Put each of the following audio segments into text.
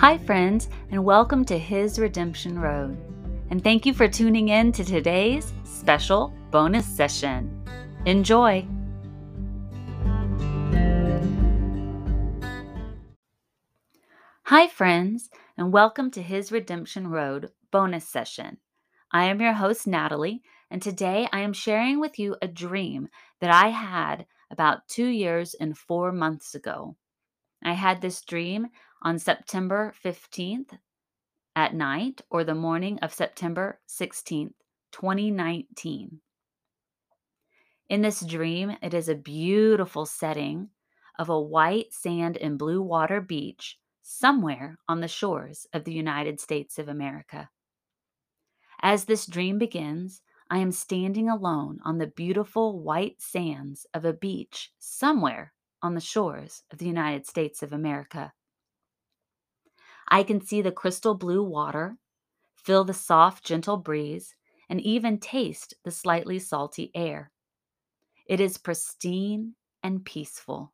Hi, friends, and welcome to His Redemption Road. And thank you for tuning in to today's special bonus session. Enjoy! Hi, friends, and welcome to His Redemption Road bonus session. I am your host, Natalie, and today I am sharing with you a dream that I had about two years and four months ago. I had this dream on September 15th at night or the morning of September 16th, 2019. In this dream, it is a beautiful setting of a white sand and blue water beach somewhere on the shores of the United States of America. As this dream begins, I am standing alone on the beautiful white sands of a beach somewhere on the shores of the United States of America. I can see the crystal blue water, feel the soft, gentle breeze, and even taste the slightly salty air. It is pristine and peaceful.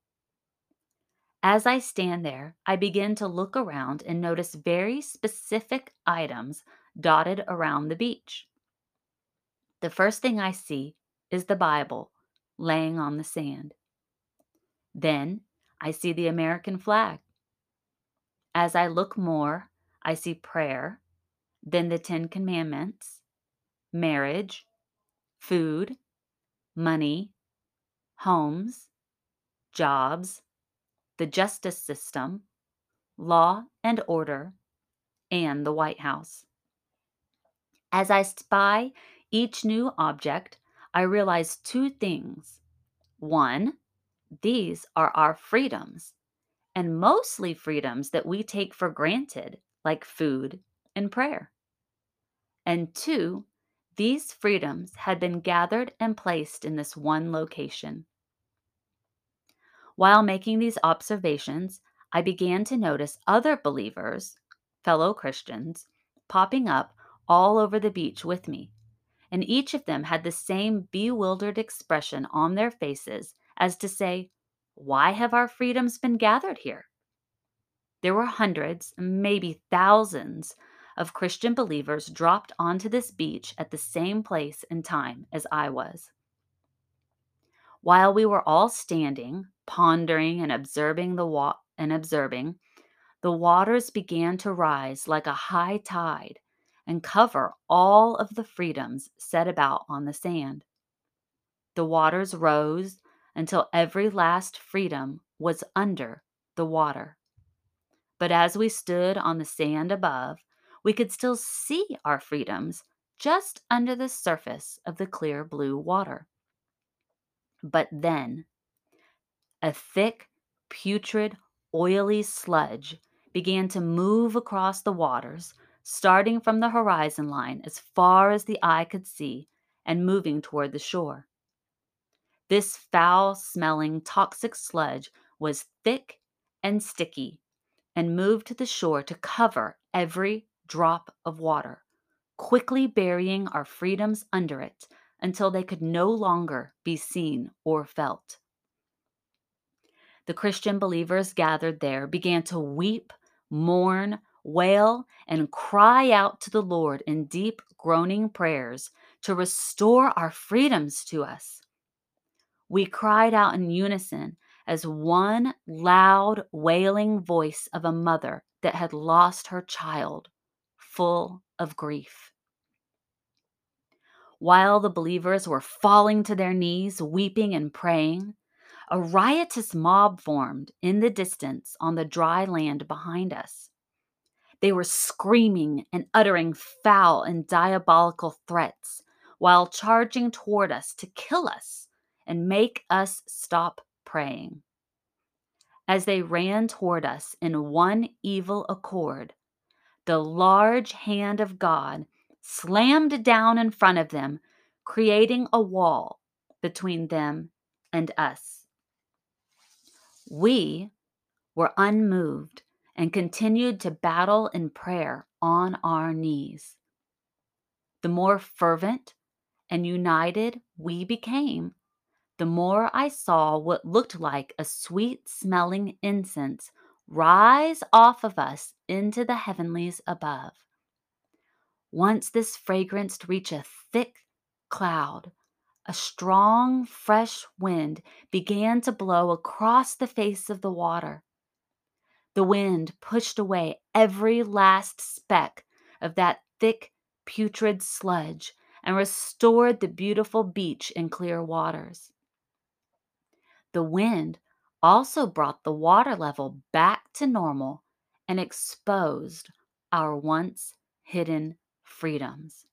As I stand there, I begin to look around and notice very specific items dotted around the beach. The first thing I see is the Bible laying on the sand. Then I see the American flag. As I look more, I see prayer, then the Ten Commandments, marriage, food, money, homes, jobs, the justice system, law and order, and the White House. As I spy each new object, I realize two things. One, these are our freedoms, and mostly freedoms that we take for granted, like food and prayer. And two, these freedoms had been gathered and placed in this one location. While making these observations, I began to notice other believers, fellow Christians, popping up all over the beach with me, and each of them had the same bewildered expression on their faces as to say, Why have our freedoms been gathered here? There were hundreds, maybe thousands, of Christian believers dropped onto this beach at the same place and time as I was. While we were all standing, pondering and observing the wa- and observing, the waters began to rise like a high tide and cover all of the freedoms set about on the sand. The waters rose until every last freedom was under the water. But as we stood on the sand above, we could still see our freedoms just under the surface of the clear blue water. But then, a thick, putrid, oily sludge began to move across the waters, starting from the horizon line as far as the eye could see and moving toward the shore. This foul smelling, toxic sludge was thick and sticky and moved to the shore to cover every drop of water, quickly burying our freedoms under it until they could no longer be seen or felt. The Christian believers gathered there began to weep, mourn, wail, and cry out to the Lord in deep, groaning prayers to restore our freedoms to us. We cried out in unison as one loud, wailing voice of a mother that had lost her child, full of grief. While the believers were falling to their knees, weeping and praying, a riotous mob formed in the distance on the dry land behind us. They were screaming and uttering foul and diabolical threats while charging toward us to kill us and make us stop praying. As they ran toward us in one evil accord, the large hand of God slammed down in front of them, creating a wall between them and us. We were unmoved and continued to battle in prayer on our knees. The more fervent and united we became, the more I saw what looked like a sweet smelling incense rise off of us into the heavenlies above. Once this fragrance reached a thick cloud, a strong, fresh wind began to blow across the face of the water. The wind pushed away every last speck of that thick, putrid sludge and restored the beautiful beach and clear waters. The wind also brought the water level back to normal and exposed our once hidden freedoms.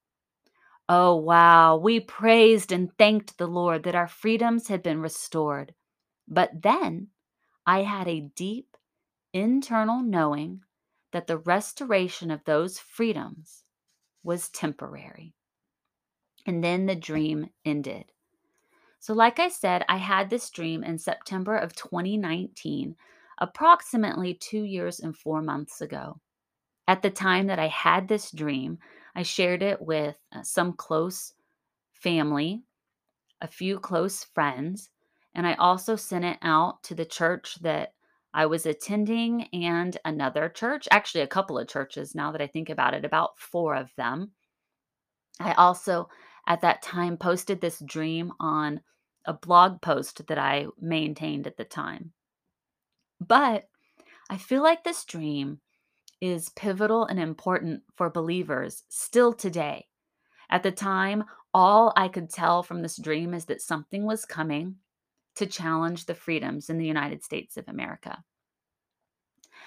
Oh, wow. We praised and thanked the Lord that our freedoms had been restored. But then I had a deep internal knowing that the restoration of those freedoms was temporary. And then the dream ended. So, like I said, I had this dream in September of 2019, approximately two years and four months ago. At the time that I had this dream, I shared it with uh, some close family, a few close friends, and I also sent it out to the church that I was attending and another church, actually, a couple of churches now that I think about it, about four of them. I also, at that time, posted this dream on a blog post that I maintained at the time. But I feel like this dream is pivotal and important for believers still today. At the time, all I could tell from this dream is that something was coming to challenge the freedoms in the United States of America.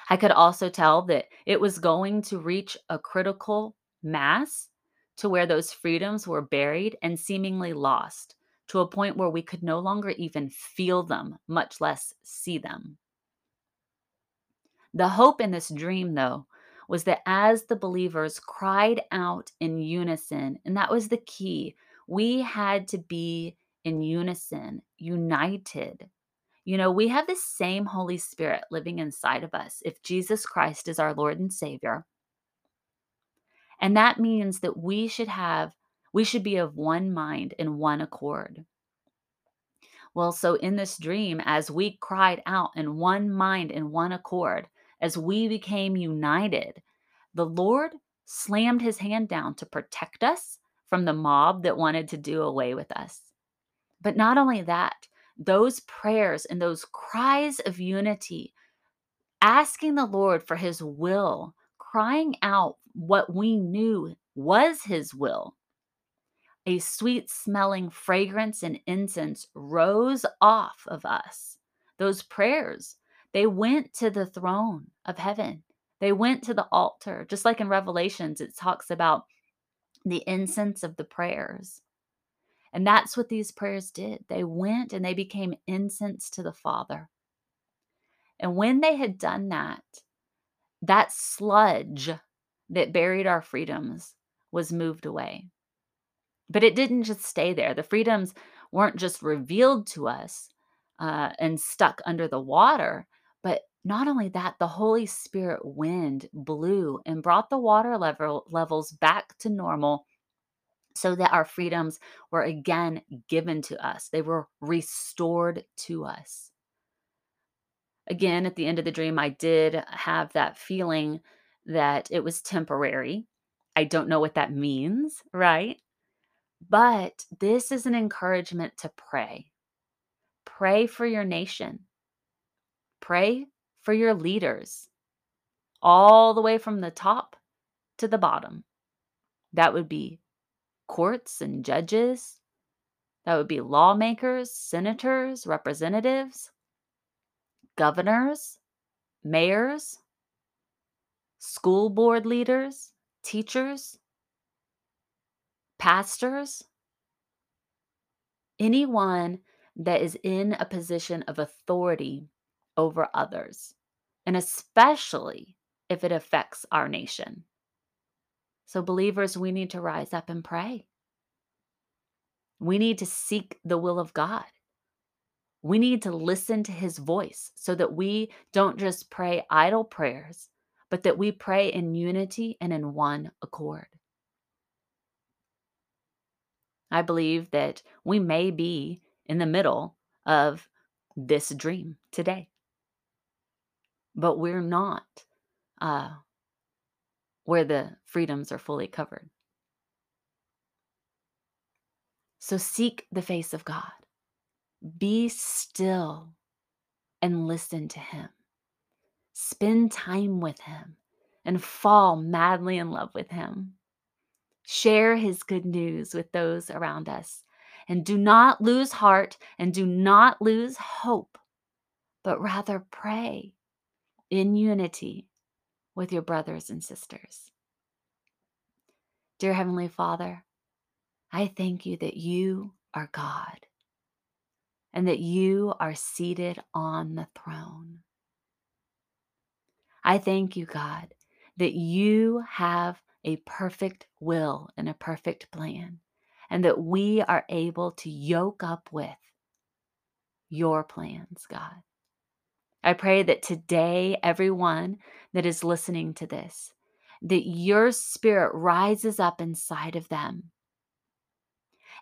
I could also tell that it was going to reach a critical mass to where those freedoms were buried and seemingly lost to a point where we could no longer even feel them, much less see them. The hope in this dream, though, was that as the believers cried out in unison, and that was the key, we had to be in unison, united. You know, we have the same Holy Spirit living inside of us if Jesus Christ is our Lord and Savior. And that means that we should have, we should be of one mind and one accord. Well, so in this dream, as we cried out in one mind and one accord, as we became united, the Lord slammed his hand down to protect us from the mob that wanted to do away with us. But not only that, those prayers and those cries of unity, asking the Lord for his will, crying out what we knew was his will. A sweet smelling fragrance and incense rose off of us. Those prayers, they went to the throne of heaven. They went to the altar. Just like in Revelations, it talks about the incense of the prayers. And that's what these prayers did. They went and they became incense to the Father. And when they had done that, that sludge that buried our freedoms was moved away. But it didn't just stay there. The freedoms weren't just revealed to us uh, and stuck under the water, but not only that, the Holy Spirit wind blew and brought the water level levels back to normal so that our freedoms were again given to us. They were restored to us. Again, at the end of the dream, I did have that feeling that it was temporary. I don't know what that means, right? But this is an encouragement to pray. Pray for your nation. Pray for your leaders, all the way from the top to the bottom. That would be courts and judges. That would be lawmakers, senators, representatives, governors, mayors, school board leaders, teachers, pastors, anyone that is in a position of authority over others, and especially if it affects our nation. So, believers, we need to rise up and pray. We need to seek the will of God. We need to listen to his voice so that we don't just pray idle prayers, but that we pray in unity and in one accord. I believe that we may be in the middle of this dream today. but we're not uh, where the freedoms are fully covered. So seek the face of God. Be still and listen to Him. Spend time with Him and fall madly in love with Him. Share His good news with those around us. And do not lose heart and do not lose hope, but rather pray in unity with your brothers and sisters. Dear Heavenly Father, I thank you that you are God and that you are seated on the throne. I thank you, God, that you have a perfect will and a perfect plan, and that we are able to yoke up with your plans, God. I pray that today, everyone that is listening to this, that your spirit rises up inside of them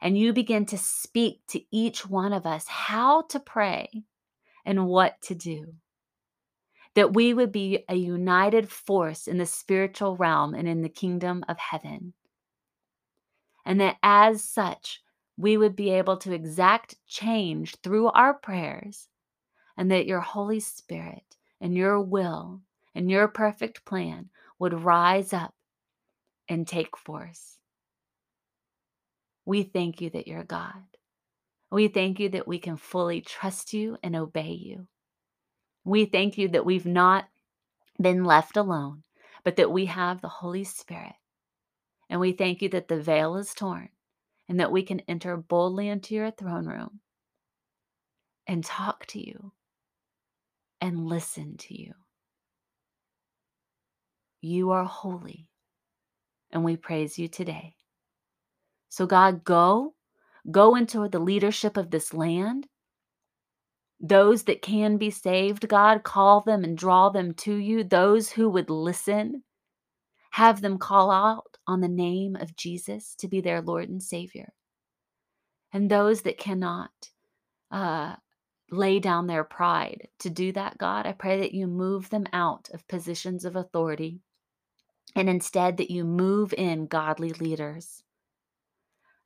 and you begin to speak to each one of us how to pray and what to do. That we would be a united force in the spiritual realm and in the kingdom of heaven. And that as such, we would be able to exact change through our prayers and that your Holy Spirit and your will and your perfect plan would rise up and take force. We thank you that you're God. We thank you that we can fully trust you and obey you. We thank you that we've not been left alone, but that we have the Holy Spirit. And we thank you that the veil is torn and that we can enter boldly into your throne room and talk to you and listen to you. You are holy, and we praise you today. So, God, go, go into the leadership of this land. Those that can be saved, God, call them and draw them to you. Those who would listen, have them call out on the name of Jesus to be their Lord and Savior. And those that cannot, uh, lay down their pride to do that, God. I pray that you move them out of positions of authority and instead that you move in godly leaders.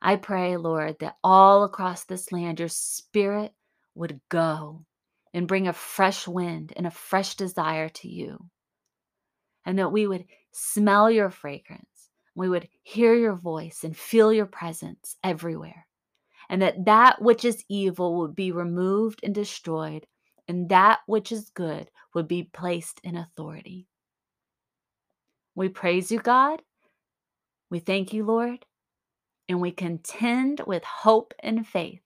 I pray, Lord, that all across this land your spirit would go and bring a fresh wind and a fresh desire to you. And that we would smell your fragrance. We would hear your voice and feel your presence everywhere and that that which is evil would be removed and destroyed, and that which is good would be placed in authority. We praise you, God. We thank you, Lord, and we contend with hope and faith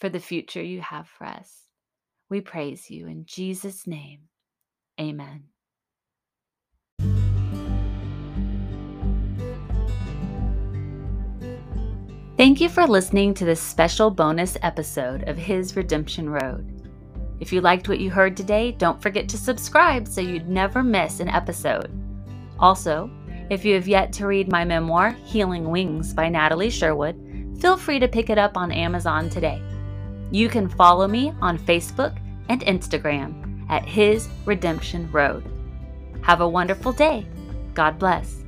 for the future you have for us. We praise you in Jesus' name. Amen. Thank you for listening to this special bonus episode of His Redemption Road. If you liked what you heard today, don't forget to subscribe so you'd never miss an episode. Also, if you have yet to read my memoir, Healing Wings by Natalie Sherwood, feel free to pick it up on Amazon today. You can follow me on Facebook and Instagram at His Redemption Road. Have a wonderful day. God bless.